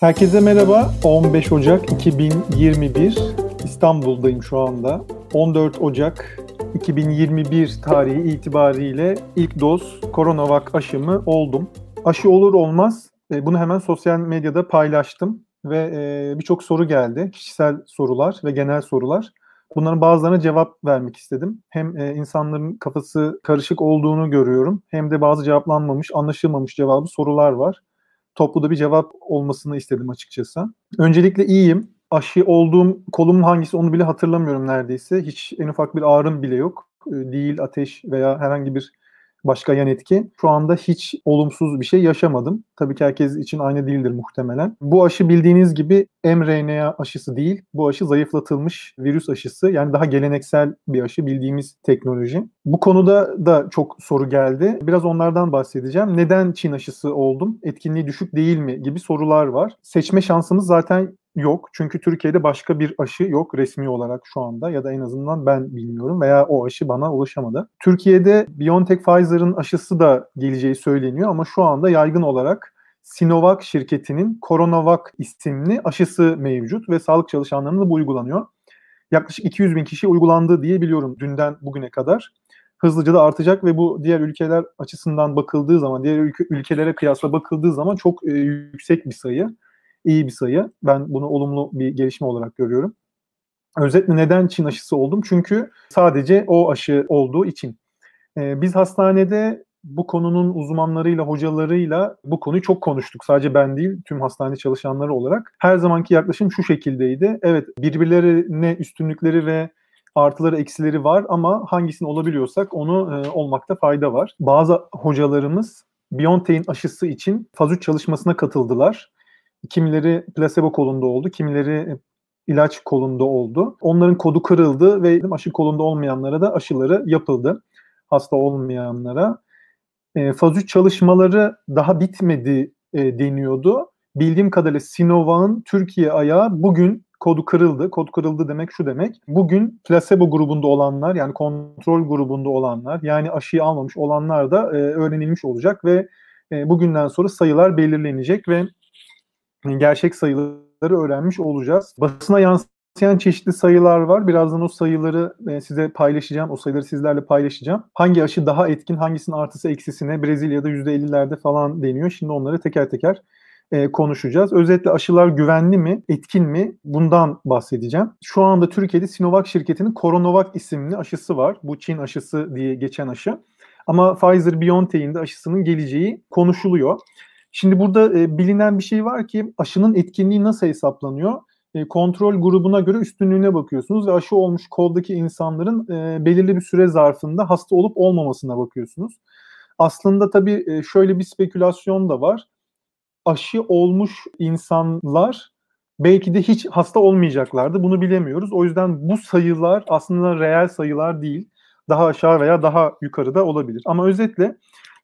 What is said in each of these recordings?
Herkese merhaba. 15 Ocak 2021 İstanbul'dayım şu anda. 14 Ocak 2021 tarihi itibariyle ilk doz Coronavac aşımı oldum. Aşı olur olmaz e, bunu hemen sosyal medyada paylaştım ve e, birçok soru geldi. Kişisel sorular ve genel sorular. Bunların bazılarına cevap vermek istedim. Hem e, insanların kafası karışık olduğunu görüyorum hem de bazı cevaplanmamış, anlaşılmamış cevabı sorular var toplu bir cevap olmasını istedim açıkçası. Öncelikle iyiyim. Aşı olduğum kolumun hangisi onu bile hatırlamıyorum neredeyse. Hiç en ufak bir ağrım bile yok. Ee, değil ateş veya herhangi bir başka yan etki. Şu anda hiç olumsuz bir şey yaşamadım. Tabii ki herkes için aynı değildir muhtemelen. Bu aşı bildiğiniz gibi mRNA aşısı değil. Bu aşı zayıflatılmış virüs aşısı. Yani daha geleneksel bir aşı bildiğimiz teknoloji. Bu konuda da çok soru geldi. Biraz onlardan bahsedeceğim. Neden Çin aşısı oldum? Etkinliği düşük değil mi? gibi sorular var. Seçme şansımız zaten yok. Çünkü Türkiye'de başka bir aşı yok resmi olarak şu anda ya da en azından ben bilmiyorum veya o aşı bana ulaşamadı. Türkiye'de BioNTech Pfizer'ın aşısı da geleceği söyleniyor ama şu anda yaygın olarak Sinovac şirketinin Coronavac isimli aşısı mevcut ve sağlık çalışanlarına da bu uygulanıyor. Yaklaşık 200 bin kişi uygulandı diye biliyorum dünden bugüne kadar. Hızlıca da artacak ve bu diğer ülkeler açısından bakıldığı zaman, diğer ülke, ülkelere kıyasla bakıldığı zaman çok e, yüksek bir sayı iyi bir sayı. Ben bunu olumlu bir gelişme olarak görüyorum. Özetle neden Çin aşısı oldum? Çünkü sadece o aşı olduğu için. Ee, biz hastanede bu konunun uzmanlarıyla, hocalarıyla bu konuyu çok konuştuk. Sadece ben değil, tüm hastane çalışanları olarak. Her zamanki yaklaşım şu şekildeydi. Evet, birbirlerine üstünlükleri ve artıları, eksileri var ama hangisini olabiliyorsak onu e, olmakta fayda var. Bazı hocalarımız BioNTech'in aşısı için faz 3 çalışmasına katıldılar. Kimileri placebo kolunda oldu, kimileri ilaç kolunda oldu. Onların kodu kırıldı ve aşı kolunda olmayanlara da aşıları yapıldı. Hasta olmayanlara. E, faz 3 çalışmaları daha bitmedi e, deniyordu. Bildiğim kadarıyla Sinovac'ın Türkiye ayağı bugün kodu kırıldı. Kod kırıldı demek şu demek. Bugün placebo grubunda olanlar yani kontrol grubunda olanlar yani aşıyı almamış olanlar da e, öğrenilmiş olacak ve e, bugünden sonra sayılar belirlenecek ve gerçek sayıları öğrenmiş olacağız. Basına yansıyan çeşitli sayılar var. Birazdan o sayıları e, size paylaşacağım. O sayıları sizlerle paylaşacağım. Hangi aşı daha etkin, hangisinin artısı eksisine Brezilya'da %50'lerde falan deniyor. Şimdi onları teker teker e, konuşacağız. Özetle aşılar güvenli mi, etkin mi? Bundan bahsedeceğim. Şu anda Türkiye'de Sinovac şirketinin Coronavac isimli aşısı var. Bu Çin aşısı diye geçen aşı. Ama Pfizer-BioNTech'in de aşısının geleceği konuşuluyor. Şimdi burada e, bilinen bir şey var ki aşının etkinliği nasıl hesaplanıyor? E, kontrol grubuna göre üstünlüğüne bakıyorsunuz ve aşı olmuş koldaki insanların e, belirli bir süre zarfında hasta olup olmamasına bakıyorsunuz. Aslında tabii e, şöyle bir spekülasyon da var. Aşı olmuş insanlar belki de hiç hasta olmayacaklardı. Bunu bilemiyoruz. O yüzden bu sayılar aslında reel sayılar değil. Daha aşağı veya daha yukarıda olabilir. Ama özetle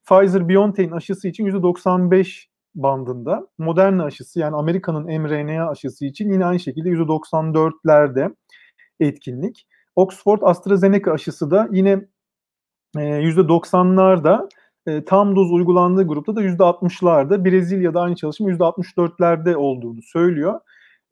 Pfizer-BioNTech'in aşısı için %95 bandında. Moderna aşısı yani Amerika'nın mRNA aşısı için yine aynı şekilde %94'lerde etkinlik. Oxford AstraZeneca aşısı da yine %90'larda e, tam doz uygulandığı grupta da %60'larda. Brezilya'da aynı çalışma %64'lerde olduğunu söylüyor.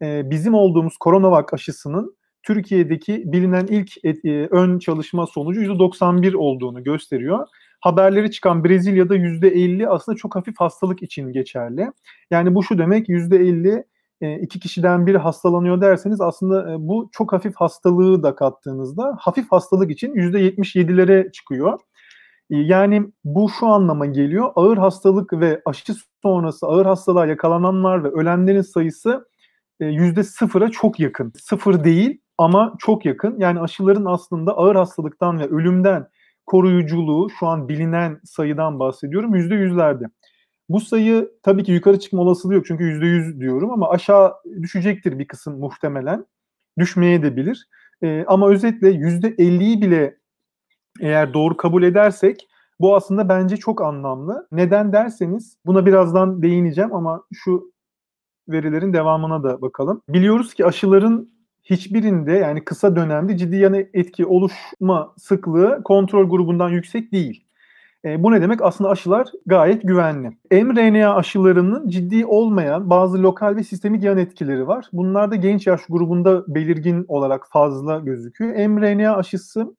E, bizim olduğumuz Coronavac aşısının Türkiye'deki bilinen ilk e, ön çalışma sonucu %91 olduğunu gösteriyor haberleri çıkan Brezilya'da %50 aslında çok hafif hastalık için geçerli. Yani bu şu demek %50 e, iki kişiden biri hastalanıyor derseniz aslında e, bu çok hafif hastalığı da kattığınızda hafif hastalık için %77'lere çıkıyor. E, yani bu şu anlama geliyor. Ağır hastalık ve aşı sonrası ağır hastalığa yakalananlar ve ölenlerin sayısı yüzde sıfıra çok yakın. Sıfır değil ama çok yakın. Yani aşıların aslında ağır hastalıktan ve ölümden koruyuculuğu şu an bilinen sayıdan bahsediyorum yüzde yüzlerde. Bu sayı tabii ki yukarı çıkma olasılığı yok çünkü yüzde yüz diyorum ama aşağı düşecektir bir kısım muhtemelen. Düşmeye de bilir. Ee, ama özetle yüzde elliyi bile eğer doğru kabul edersek bu aslında bence çok anlamlı. Neden derseniz buna birazdan değineceğim ama şu verilerin devamına da bakalım. Biliyoruz ki aşıların hiçbirinde yani kısa dönemde ciddi yan etki oluşma sıklığı kontrol grubundan yüksek değil. E, bu ne demek? Aslında aşılar gayet güvenli. mRNA aşılarının ciddi olmayan bazı lokal ve sistemik yan etkileri var. Bunlar da genç yaş grubunda belirgin olarak fazla gözüküyor. mRNA aşısı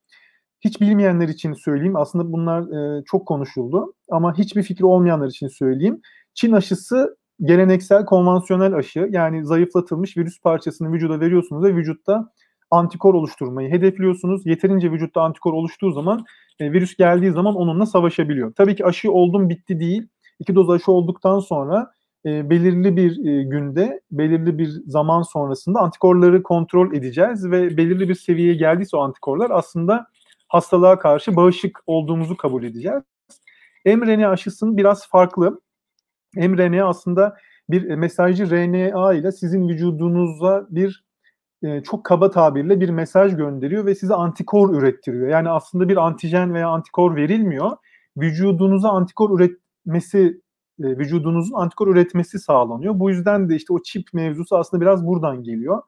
hiç bilmeyenler için söyleyeyim. Aslında bunlar e, çok konuşuldu ama hiçbir fikri olmayanlar için söyleyeyim. Çin aşısı geleneksel konvansiyonel aşı yani zayıflatılmış virüs parçasını vücuda veriyorsunuz ve vücutta antikor oluşturmayı hedefliyorsunuz. Yeterince vücutta antikor oluştuğu zaman e, virüs geldiği zaman onunla savaşabiliyor. Tabii ki aşı oldum bitti değil. İki doz aşı olduktan sonra e, belirli bir e, günde, belirli bir zaman sonrasında antikorları kontrol edeceğiz ve belirli bir seviyeye geldiyse o antikorlar aslında hastalığa karşı bağışık olduğumuzu kabul edeceğiz. mRNA aşısının biraz farklı. mRNA aslında bir mesajcı RNA ile sizin vücudunuza bir e, çok kaba tabirle bir mesaj gönderiyor ve size antikor ürettiriyor. Yani aslında bir antijen veya antikor verilmiyor. Vücudunuza antikor üretmesi, e, vücudunuzun antikor üretmesi sağlanıyor. Bu yüzden de işte o çip mevzusu aslında biraz buradan geliyor.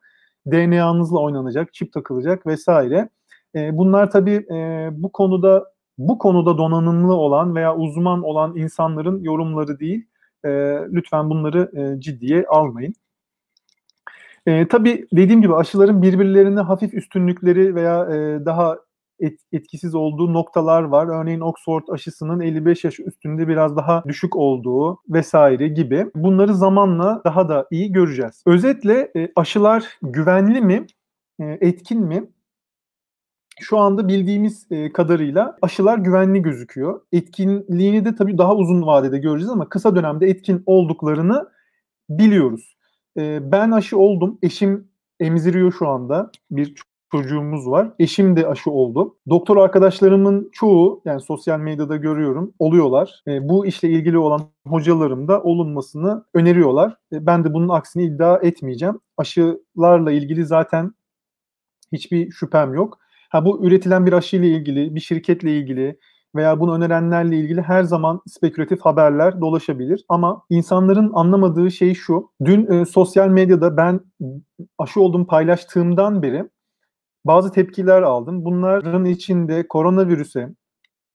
DNA'nızla oynanacak, çip takılacak vesaire. E, bunlar tabii e, bu konuda bu konuda donanımlı olan veya uzman olan insanların yorumları değil. E, lütfen bunları e, ciddiye almayın. E, tabii dediğim gibi aşıların birbirlerine hafif üstünlükleri veya e, daha et, etkisiz olduğu noktalar var. Örneğin Oxford aşısının 55 yaş üstünde biraz daha düşük olduğu vesaire gibi. Bunları zamanla daha da iyi göreceğiz. Özetle e, aşılar güvenli mi, e, etkin mi? Şu anda bildiğimiz e, kadarıyla aşılar güvenli gözüküyor. Etkinliğini de tabii daha uzun vadede göreceğiz ama kısa dönemde etkin olduklarını biliyoruz. E, ben aşı oldum. Eşim emziriyor şu anda. Bir çocuğumuz var. Eşim de aşı oldu. Doktor arkadaşlarımın çoğu yani sosyal medyada görüyorum oluyorlar. E, bu işle ilgili olan hocalarım da olunmasını öneriyorlar. Ben de bunun aksini iddia etmeyeceğim. Aşılarla ilgili zaten hiçbir şüphem yok. Ha bu üretilen bir aşıyla ilgili, bir şirketle ilgili veya bunu önerenlerle ilgili her zaman spekülatif haberler dolaşabilir. Ama insanların anlamadığı şey şu. Dün e, sosyal medyada ben aşı olduğumu paylaştığımdan beri bazı tepkiler aldım. Bunların içinde koronavirüse,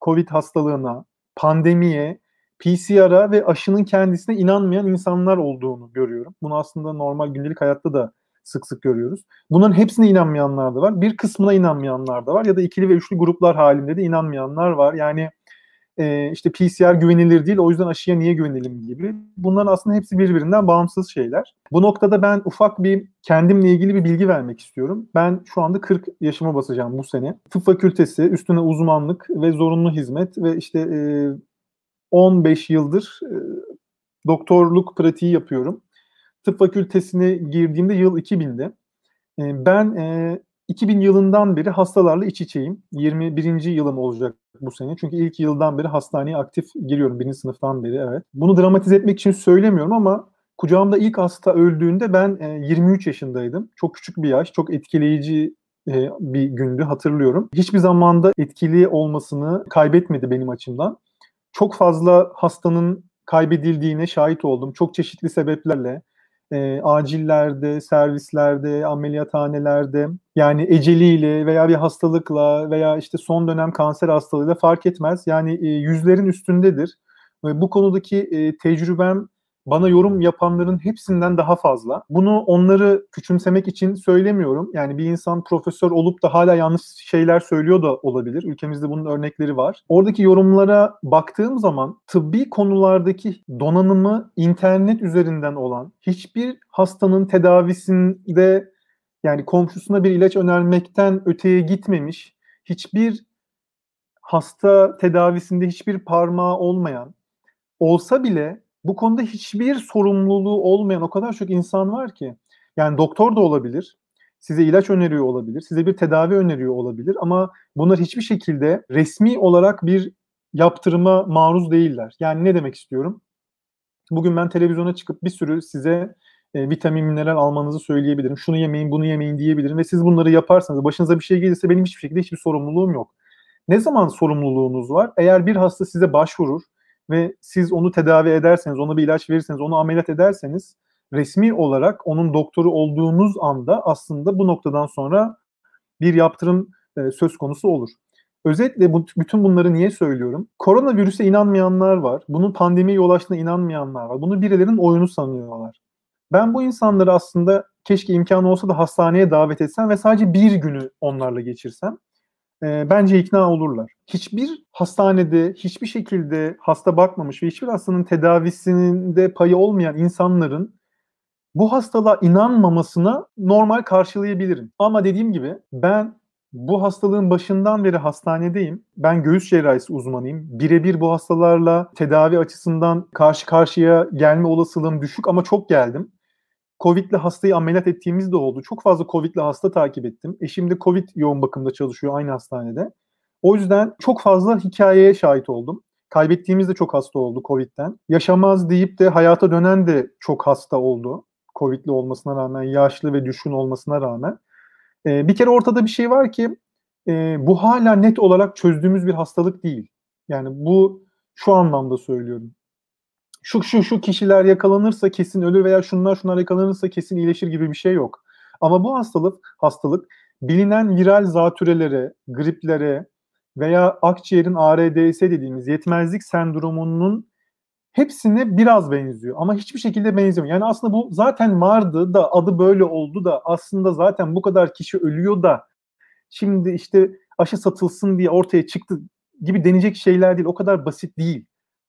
Covid hastalığına, pandemiye, PCR'a ve aşının kendisine inanmayan insanlar olduğunu görüyorum. Bunu aslında normal gündelik hayatta da sık sık görüyoruz. Bunların hepsine inanmayanlar da var. Bir kısmına inanmayanlar da var. Ya da ikili ve üçlü gruplar halinde de inanmayanlar var. Yani e, işte PCR güvenilir değil o yüzden aşıya niye güvenelim gibi. Bunların aslında hepsi birbirinden bağımsız şeyler. Bu noktada ben ufak bir kendimle ilgili bir bilgi vermek istiyorum. Ben şu anda 40 yaşıma basacağım bu sene. Tıp fakültesi, üstüne uzmanlık ve zorunlu hizmet ve işte e, 15 yıldır e, doktorluk pratiği yapıyorum tıp fakültesine girdiğimde yıl 2000'de. Ee, ben 2000 e, yılından beri hastalarla iç içeyim. 21. yılım olacak bu sene. Çünkü ilk yıldan beri hastaneye aktif giriyorum. Birinci sınıftan beri evet. Bunu dramatize etmek için söylemiyorum ama kucağımda ilk hasta öldüğünde ben 23 e, yaşındaydım. Çok küçük bir yaş, çok etkileyici e, bir gündü hatırlıyorum. Hiçbir zamanda etkili olmasını kaybetmedi benim açımdan. Çok fazla hastanın kaybedildiğine şahit oldum. Çok çeşitli sebeplerle e, acillerde, servislerde, ameliyathanelerde yani eceliyle veya bir hastalıkla veya işte son dönem kanser hastalığıyla fark etmez. Yani e, yüzlerin üstündedir. E, bu konudaki e, tecrübem bana yorum yapanların hepsinden daha fazla. Bunu onları küçümsemek için söylemiyorum. Yani bir insan profesör olup da hala yanlış şeyler söylüyor da olabilir. Ülkemizde bunun örnekleri var. Oradaki yorumlara baktığım zaman tıbbi konulardaki donanımı internet üzerinden olan hiçbir hastanın tedavisinde yani komşusuna bir ilaç önermekten öteye gitmemiş, hiçbir hasta tedavisinde hiçbir parmağı olmayan, olsa bile bu konuda hiçbir sorumluluğu olmayan o kadar çok insan var ki. Yani doktor da olabilir, size ilaç öneriyor olabilir, size bir tedavi öneriyor olabilir ama bunlar hiçbir şekilde resmi olarak bir yaptırıma maruz değiller. Yani ne demek istiyorum? Bugün ben televizyona çıkıp bir sürü size e, vitamin, mineral almanızı söyleyebilirim. Şunu yemeyin, bunu yemeyin diyebilirim ve siz bunları yaparsanız başınıza bir şey gelirse benim hiçbir şekilde hiçbir sorumluluğum yok. Ne zaman sorumluluğunuz var? Eğer bir hasta size başvurur ve siz onu tedavi ederseniz, ona bir ilaç verirseniz, onu ameliyat ederseniz resmi olarak onun doktoru olduğunuz anda aslında bu noktadan sonra bir yaptırım e, söz konusu olur. Özetle bu, bütün bunları niye söylüyorum? Koronavirüse inanmayanlar var. Bunun pandemiye yol açtığına inanmayanlar var. Bunu birilerinin oyunu sanıyorlar. Ben bu insanları aslında keşke imkanı olsa da hastaneye davet etsem ve sadece bir günü onlarla geçirsem e, bence ikna olurlar. Hiçbir hastanede hiçbir şekilde hasta bakmamış ve hiçbir hastanın tedavisinde payı olmayan insanların bu hastalığa inanmamasına normal karşılayabilirim. Ama dediğim gibi ben bu hastalığın başından beri hastanedeyim. Ben göğüs cerrahisi uzmanıyım. Birebir bu hastalarla tedavi açısından karşı karşıya gelme olasılığım düşük ama çok geldim. Covid'li hastayı ameliyat ettiğimiz de oldu. Çok fazla Covid'li hasta takip ettim. Eşim de Covid yoğun bakımda çalışıyor aynı hastanede. O yüzden çok fazla hikayeye şahit oldum. Kaybettiğimiz de çok hasta oldu Covid'den. Yaşamaz deyip de hayata dönen de çok hasta oldu. Covid'li olmasına rağmen, yaşlı ve düşkün olmasına rağmen. Ee, bir kere ortada bir şey var ki e, bu hala net olarak çözdüğümüz bir hastalık değil. Yani bu şu anlamda söylüyorum. Şu şu şu kişiler yakalanırsa kesin ölür veya şunlar şunlar yakalanırsa kesin iyileşir gibi bir şey yok. Ama bu hastalık hastalık bilinen viral zatürelere, griplere veya akciğerin ARDS dediğimiz yetmezlik sendromunun hepsine biraz benziyor ama hiçbir şekilde benzemiyor. Yani aslında bu zaten vardı da adı böyle oldu da aslında zaten bu kadar kişi ölüyor da şimdi işte aşı satılsın diye ortaya çıktı gibi denecek şeyler değil. O kadar basit değil.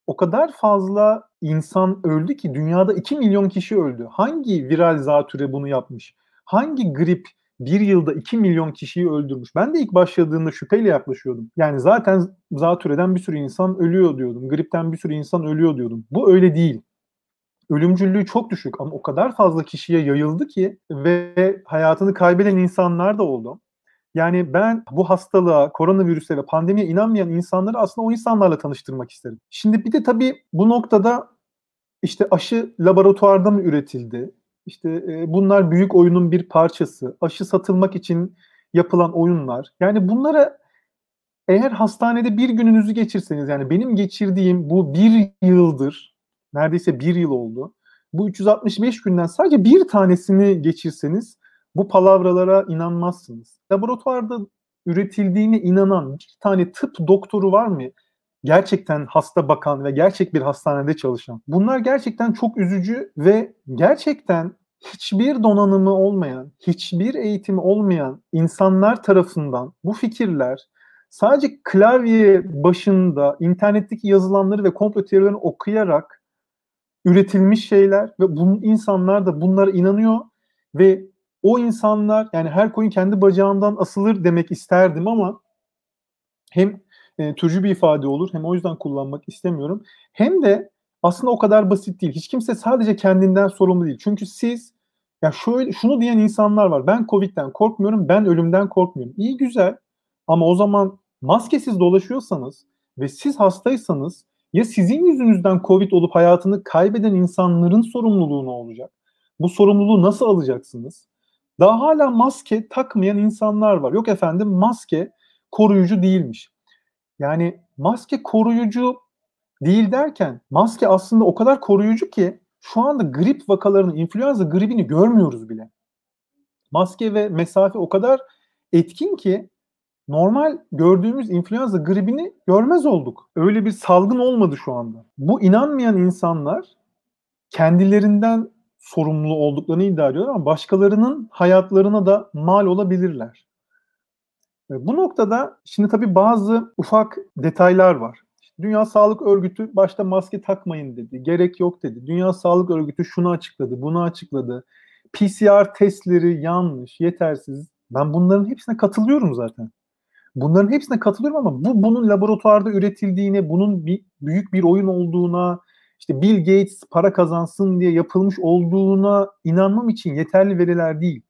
O kadar fazla insan öldü ki dünyada 2 milyon kişi öldü. Hangi viral zatüre bunu yapmış? Hangi grip bir yılda 2 milyon kişiyi öldürmüş. Ben de ilk başladığında şüpheyle yaklaşıyordum. Yani zaten zatürreden bir sürü insan ölüyor diyordum. Gripten bir sürü insan ölüyor diyordum. Bu öyle değil. Ölümcüllüğü çok düşük ama o kadar fazla kişiye yayıldı ki ve hayatını kaybeden insanlar da oldu. Yani ben bu hastalığa, koronavirüse ve pandemiye inanmayan insanları aslında o insanlarla tanıştırmak isterim. Şimdi bir de tabii bu noktada işte aşı laboratuvarda mı üretildi? İşte e, bunlar büyük oyunun bir parçası. Aşı satılmak için yapılan oyunlar. Yani bunlara eğer hastanede bir gününüzü geçirseniz yani benim geçirdiğim bu bir yıldır neredeyse bir yıl oldu. Bu 365 günden sadece bir tanesini geçirseniz bu palavralara inanmazsınız. Laboratuvarda üretildiğine inanan bir tane tıp doktoru var mı? gerçekten hasta bakan ve gerçek bir hastanede çalışan. Bunlar gerçekten çok üzücü ve gerçekten hiçbir donanımı olmayan, hiçbir eğitimi olmayan insanlar tarafından bu fikirler sadece klavye başında internetteki yazılanları ve komplo teorilerini okuyarak üretilmiş şeyler ve bu insanlar da bunlara inanıyor ve o insanlar yani her koyun kendi bacağından asılır demek isterdim ama hem e, türcü bir ifade olur. Hem o yüzden kullanmak istemiyorum. Hem de aslında o kadar basit değil. Hiç kimse sadece kendinden sorumlu değil. Çünkü siz ya şöyle şunu diyen insanlar var. Ben Covid'den korkmuyorum, ben ölümden korkmuyorum. İyi güzel. Ama o zaman maskesiz dolaşıyorsanız ve siz hastaysanız ya sizin yüzünüzden Covid olup hayatını kaybeden insanların sorumluluğu ne olacak? Bu sorumluluğu nasıl alacaksınız? Daha hala maske takmayan insanlar var. Yok efendim maske koruyucu değilmiş. Yani maske koruyucu değil derken maske aslında o kadar koruyucu ki şu anda grip vakalarını, influenza gripini görmüyoruz bile. Maske ve mesafe o kadar etkin ki normal gördüğümüz influenza gripini görmez olduk. Öyle bir salgın olmadı şu anda. Bu inanmayan insanlar kendilerinden sorumlu olduklarını iddia ediyorlar ama başkalarının hayatlarına da mal olabilirler. Bu noktada şimdi tabii bazı ufak detaylar var. Dünya Sağlık Örgütü başta maske takmayın dedi. Gerek yok dedi. Dünya Sağlık Örgütü şunu açıkladı, bunu açıkladı. PCR testleri yanlış, yetersiz. Ben bunların hepsine katılıyorum zaten. Bunların hepsine katılıyorum ama bu bunun laboratuvarda üretildiğine, bunun bir, büyük bir oyun olduğuna, işte Bill Gates para kazansın diye yapılmış olduğuna inanmam için yeterli veriler değil.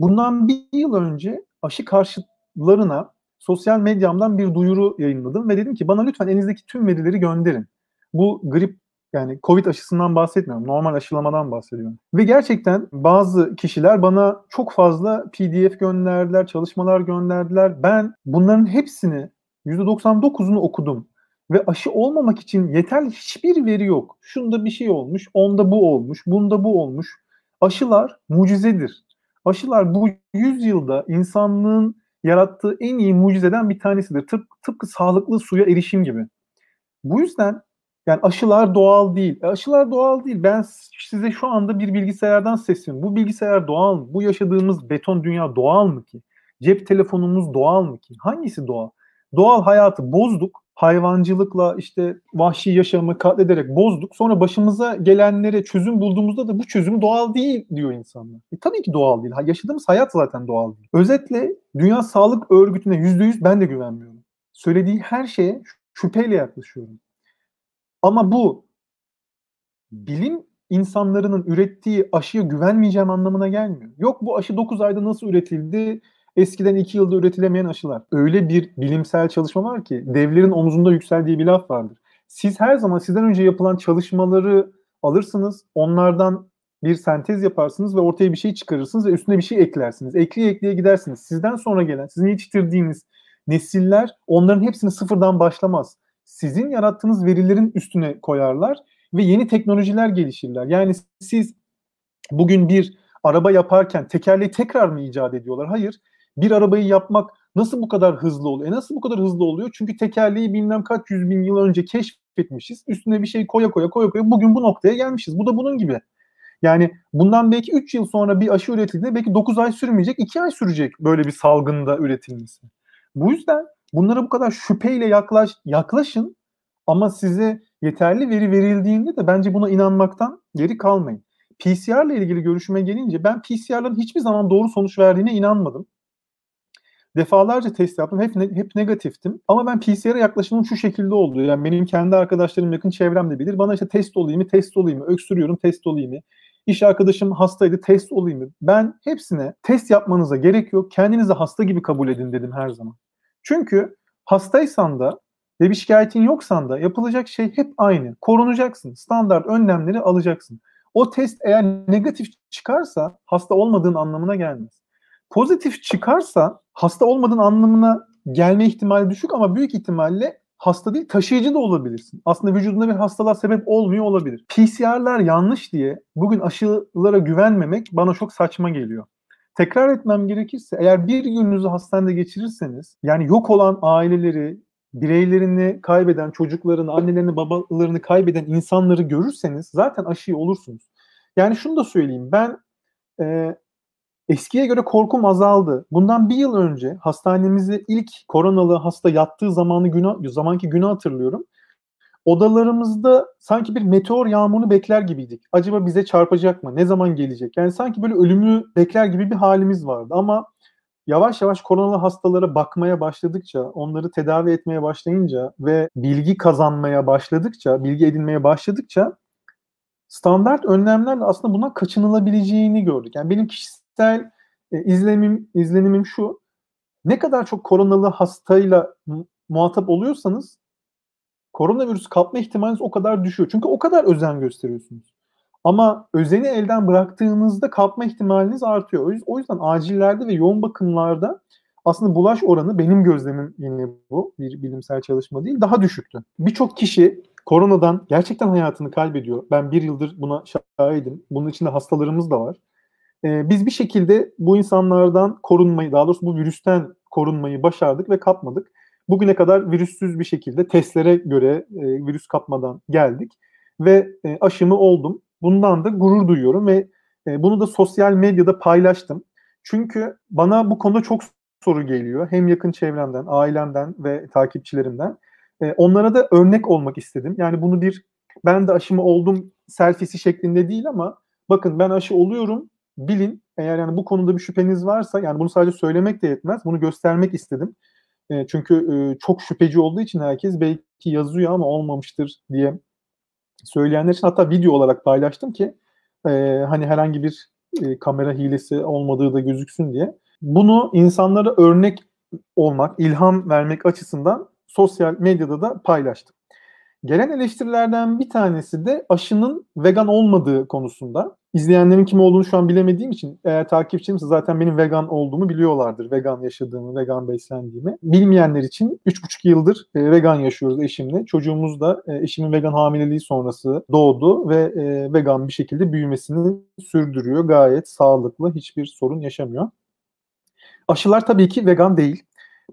Bundan bir yıl önce aşı karşıt larına sosyal medyamdan bir duyuru yayınladım ve dedim ki bana lütfen elinizdeki tüm verileri gönderin. Bu grip yani Covid aşısından bahsetmiyorum. Normal aşılamadan bahsediyorum. Ve gerçekten bazı kişiler bana çok fazla PDF gönderdiler, çalışmalar gönderdiler. Ben bunların hepsini %99'unu okudum. Ve aşı olmamak için yeterli hiçbir veri yok. Şunda bir şey olmuş, onda bu olmuş, bunda bu olmuş. Aşılar mucizedir. Aşılar bu yüzyılda insanlığın yarattığı en iyi mucizeden bir tanesidir. Tıp, tıpkı sağlıklı suya erişim gibi. Bu yüzden yani aşılar doğal değil. E aşılar doğal değil. Ben size şu anda bir bilgisayardan sesleniyorum. Bu bilgisayar doğal mı? Bu yaşadığımız beton dünya doğal mı ki? Cep telefonumuz doğal mı ki? Hangisi doğal? Doğal hayatı bozduk. Hayvancılıkla işte vahşi yaşamı katlederek bozduk. Sonra başımıza gelenlere çözüm bulduğumuzda da bu çözüm doğal değil diyor insanlar. E tabii ki doğal değil. Yaşadığımız hayat zaten doğal değil. Özetle Dünya Sağlık Örgütü'ne %100 ben de güvenmiyorum. Söylediği her şeye şüpheyle yaklaşıyorum. Ama bu bilim insanlarının ürettiği aşıya güvenmeyeceğim anlamına gelmiyor. Yok bu aşı 9 ayda nasıl üretildi? Eskiden 2 yılda üretilemeyen aşılar. Öyle bir bilimsel çalışma var ki devlerin omzunda yükseldiği bir laf vardır. Siz her zaman sizden önce yapılan çalışmaları alırsınız. Onlardan bir sentez yaparsınız ve ortaya bir şey çıkarırsınız ve üstüne bir şey eklersiniz. Ekleye ekleye gidersiniz. Sizden sonra gelen, sizin yetiştirdiğiniz nesiller onların hepsini sıfırdan başlamaz sizin yarattığınız verilerin üstüne koyarlar ve yeni teknolojiler gelişirler. Yani siz bugün bir araba yaparken tekerleği tekrar mı icat ediyorlar? Hayır. Bir arabayı yapmak nasıl bu kadar hızlı oluyor? E nasıl bu kadar hızlı oluyor? Çünkü tekerleği bilmem kaç yüz bin yıl önce keşfetmişiz. Üstüne bir şey koya koya koya koya bugün bu noktaya gelmişiz. Bu da bunun gibi. Yani bundan belki 3 yıl sonra bir aşı üretildiğinde belki 9 ay sürmeyecek, 2 ay sürecek böyle bir salgında üretilmesi. Bu yüzden bunlara bu kadar şüpheyle yaklaş, yaklaşın ama size yeterli veri verildiğinde de bence buna inanmaktan geri kalmayın. PCR ile ilgili görüşüme gelince ben PCR'ların hiçbir zaman doğru sonuç verdiğine inanmadım. Defalarca test yaptım. Hep ne, hep negatiftim. Ama ben PCR'e yaklaşımım şu şekilde oldu. Yani benim kendi arkadaşlarım yakın çevremde bilir. Bana işte test olayım mı, test olayım mı, öksürüyorum, test olayım mı? İş arkadaşım hastaydı, test olayım mı? Ben hepsine test yapmanıza gerek yok. Kendinizi hasta gibi kabul edin dedim her zaman. Çünkü hastaysan da ve bir şikayetin yoksan da yapılacak şey hep aynı. Korunacaksın. Standart önlemleri alacaksın. O test eğer negatif çıkarsa hasta olmadığın anlamına gelmez. Pozitif çıkarsa hasta olmadığın anlamına gelme ihtimali düşük ama büyük ihtimalle hasta değil taşıyıcı da olabilirsin. Aslında vücudunda bir hastalığa sebep olmuyor olabilir. PCR'lar yanlış diye bugün aşılara güvenmemek bana çok saçma geliyor. Tekrar etmem gerekirse eğer bir gününüzü hastanede geçirirseniz yani yok olan aileleri, bireylerini kaybeden, çocuklarını, annelerini, babalarını kaybeden insanları görürseniz zaten aşıyı olursunuz. Yani şunu da söyleyeyim. Ben e, eskiye göre korkum azaldı. Bundan bir yıl önce hastanemizi ilk koronalı hasta yattığı zamanı günü, zamanki günü hatırlıyorum odalarımızda sanki bir meteor yağmurunu bekler gibiydik. Acaba bize çarpacak mı? Ne zaman gelecek? Yani sanki böyle ölümü bekler gibi bir halimiz vardı. Ama yavaş yavaş koronalı hastalara bakmaya başladıkça, onları tedavi etmeye başlayınca ve bilgi kazanmaya başladıkça, bilgi edinmeye başladıkça standart önlemlerle aslında bundan kaçınılabileceğini gördük. Yani benim kişisel e, izlenimim, izlenimim şu. Ne kadar çok koronalı hastayla muhatap oluyorsanız koronavirüs kapma ihtimaliniz o kadar düşüyor. Çünkü o kadar özen gösteriyorsunuz. Ama özeni elden bıraktığınızda kapma ihtimaliniz artıyor. O yüzden acillerde ve yoğun bakımlarda aslında bulaş oranı benim gözlemim yine bu bir bilimsel çalışma değil daha düşüktü. Birçok kişi koronadan gerçekten hayatını kaybediyor. Ben bir yıldır buna şahidim. Bunun içinde hastalarımız da var. Ee, biz bir şekilde bu insanlardan korunmayı, daha doğrusu bu virüsten korunmayı başardık ve kapmadık. Bugüne kadar virüssüz bir şekilde testlere göre e, virüs kapmadan geldik ve e, aşımı oldum. Bundan da gurur duyuyorum ve e, bunu da sosyal medyada paylaştım. Çünkü bana bu konuda çok soru geliyor. Hem yakın çevremden, ailemden ve takipçilerimden. E, onlara da örnek olmak istedim. Yani bunu bir ben de aşımı oldum selfisi şeklinde değil ama bakın ben aşı oluyorum bilin. Eğer yani bu konuda bir şüpheniz varsa yani bunu sadece söylemek de yetmez. Bunu göstermek istedim. E, çünkü e, çok şüpheci olduğu için herkes belki yazıyor ama olmamıştır diye söyleyenler için hatta video olarak paylaştım ki e, hani herhangi bir e, kamera hilesi olmadığı da gözüksün diye. Bunu insanlara örnek olmak, ilham vermek açısından sosyal medyada da paylaştım. Gelen eleştirilerden bir tanesi de aşının vegan olmadığı konusunda. İzleyenlerin kim olduğunu şu an bilemediğim için eğer takipçimse zaten benim vegan olduğumu biliyorlardır. Vegan yaşadığımı, vegan beslendiğimi. Bilmeyenler için 3,5 yıldır e, vegan yaşıyoruz eşimle. Çocuğumuz da e, eşimin vegan hamileliği sonrası doğdu ve e, vegan bir şekilde büyümesini sürdürüyor. Gayet sağlıklı, hiçbir sorun yaşamıyor. Aşılar tabii ki vegan değil.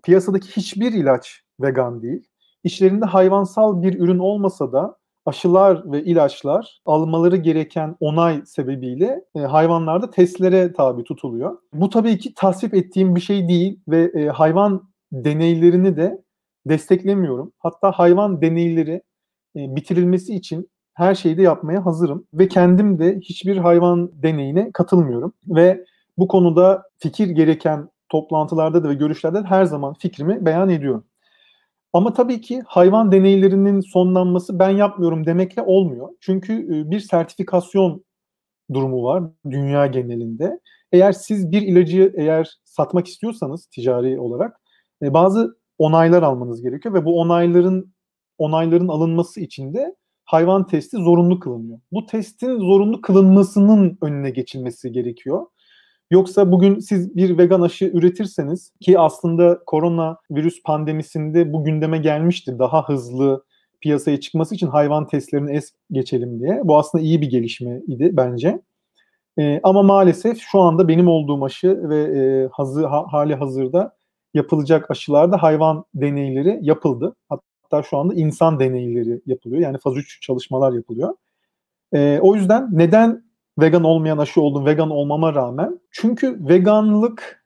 Piyasadaki hiçbir ilaç vegan değil. İçlerinde hayvansal bir ürün olmasa da aşılar ve ilaçlar almaları gereken onay sebebiyle e, hayvanlarda testlere tabi tutuluyor. Bu tabii ki tasvip ettiğim bir şey değil ve e, hayvan deneylerini de desteklemiyorum. Hatta hayvan deneyleri e, bitirilmesi için her şeyi de yapmaya hazırım ve kendim de hiçbir hayvan deneyine katılmıyorum ve bu konuda fikir gereken toplantılarda da ve görüşlerde de her zaman fikrimi beyan ediyorum. Ama tabii ki hayvan deneylerinin sonlanması ben yapmıyorum demekle olmuyor. Çünkü e, bir sertifikasyon durumu var dünya genelinde. Eğer siz bir ilacı eğer satmak istiyorsanız ticari olarak e, bazı onaylar almanız gerekiyor ve bu onayların onayların alınması için de hayvan testi zorunlu kılınıyor. Bu testin zorunlu kılınmasının önüne geçilmesi gerekiyor. Yoksa bugün siz bir vegan aşı üretirseniz ki aslında korona virüs pandemisinde bu gündeme gelmişti daha hızlı piyasaya çıkması için hayvan testlerini es geçelim diye. Bu aslında iyi bir gelişme idi bence. E, ama maalesef şu anda benim olduğum aşı ve e, hazır, ha, hali hazırda yapılacak aşılarda hayvan deneyleri yapıldı. Hatta şu anda insan deneyleri yapılıyor. Yani faz 3 çalışmalar yapılıyor. E, o yüzden neden vegan olmayan aşı oldum vegan olmama rağmen? Çünkü veganlık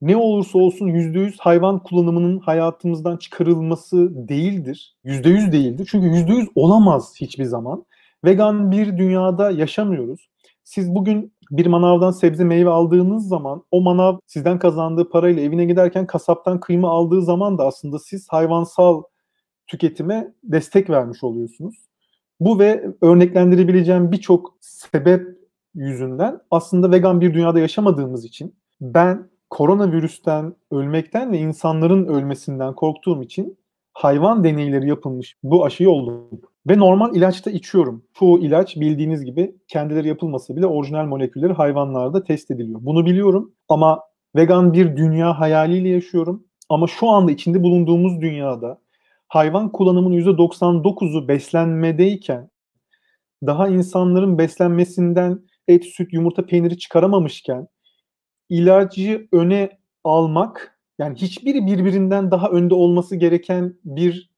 ne olursa olsun %100 hayvan kullanımının hayatımızdan çıkarılması değildir. %100 değildir. Çünkü %100 olamaz hiçbir zaman. Vegan bir dünyada yaşamıyoruz. Siz bugün bir manavdan sebze meyve aldığınız zaman o manav sizden kazandığı parayla evine giderken kasaptan kıyma aldığı zaman da aslında siz hayvansal tüketime destek vermiş oluyorsunuz. Bu ve örneklendirebileceğim birçok sebep yüzünden aslında vegan bir dünyada yaşamadığımız için ben koronavirüsten ölmekten ve insanların ölmesinden korktuğum için hayvan deneyleri yapılmış bu aşıyı oldum. Ve normal ilaçta içiyorum. Çoğu ilaç bildiğiniz gibi kendileri yapılmasa bile orijinal molekülleri hayvanlarda test ediliyor. Bunu biliyorum ama vegan bir dünya hayaliyle yaşıyorum. Ama şu anda içinde bulunduğumuz dünyada hayvan kullanımının %99'u beslenmedeyken daha insanların beslenmesinden et, süt, yumurta, peyniri çıkaramamışken ilacı öne almak yani hiçbiri birbirinden daha önde olması gereken bir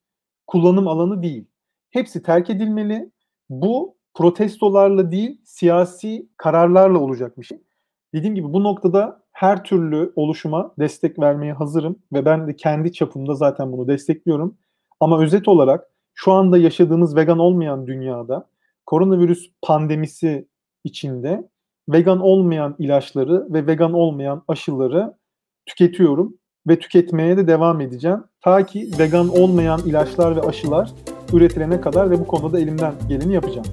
kullanım alanı değil. Hepsi terk edilmeli. Bu protestolarla değil siyasi kararlarla olacak bir şey. Dediğim gibi bu noktada her türlü oluşuma destek vermeye hazırım ve ben de kendi çapımda zaten bunu destekliyorum. Ama özet olarak şu anda yaşadığımız vegan olmayan dünyada koronavirüs pandemisi içinde vegan olmayan ilaçları ve vegan olmayan aşıları tüketiyorum ve tüketmeye de devam edeceğim. Ta ki vegan olmayan ilaçlar ve aşılar üretilene kadar ve bu konuda elimden geleni yapacağım.